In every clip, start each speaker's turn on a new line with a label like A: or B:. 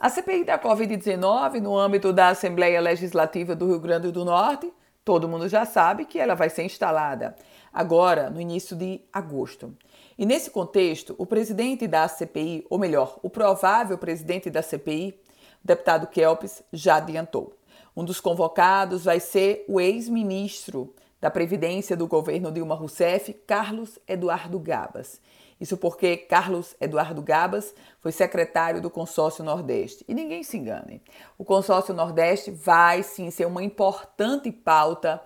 A: A CPI da Covid-19, no âmbito da Assembleia Legislativa do Rio Grande do Norte, todo mundo já sabe que ela vai ser instalada agora no início de agosto. E nesse contexto, o presidente da CPI, ou melhor, o provável presidente da CPI, o deputado Kelps, já adiantou. Um dos convocados vai ser o ex-ministro da Previdência do governo Dilma Rousseff, Carlos Eduardo Gabas. Isso porque Carlos Eduardo Gabas foi secretário do Consórcio Nordeste. E ninguém se engane, o Consórcio Nordeste vai sim ser uma importante pauta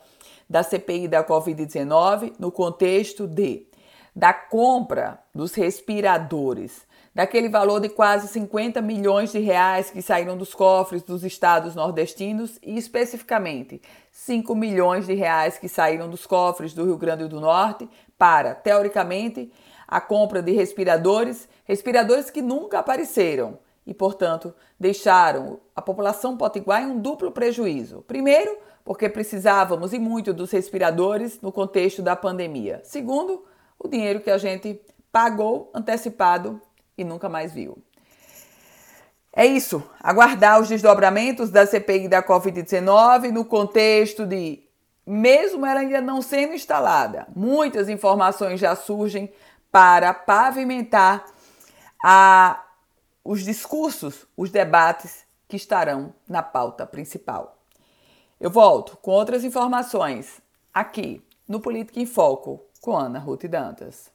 A: da CPI da Covid-19 no contexto de da compra dos respiradores, daquele valor de quase 50 milhões de reais que saíram dos cofres dos estados nordestinos e especificamente 5 milhões de reais que saíram dos cofres do Rio Grande do Norte para, teoricamente, a compra de respiradores, respiradores que nunca apareceram e, portanto, deixaram a população potiguar em um duplo prejuízo. Primeiro, porque precisávamos e muito dos respiradores no contexto da pandemia. Segundo, o dinheiro que a gente pagou antecipado e nunca mais viu. É isso, aguardar os desdobramentos da CPI da Covid-19 no contexto de, mesmo ela ainda não sendo instalada, muitas informações já surgem para pavimentar a, os discursos, os debates que estarão na pauta principal. Eu volto com outras informações aqui no Política em Foco com Ana Ruth Dantas.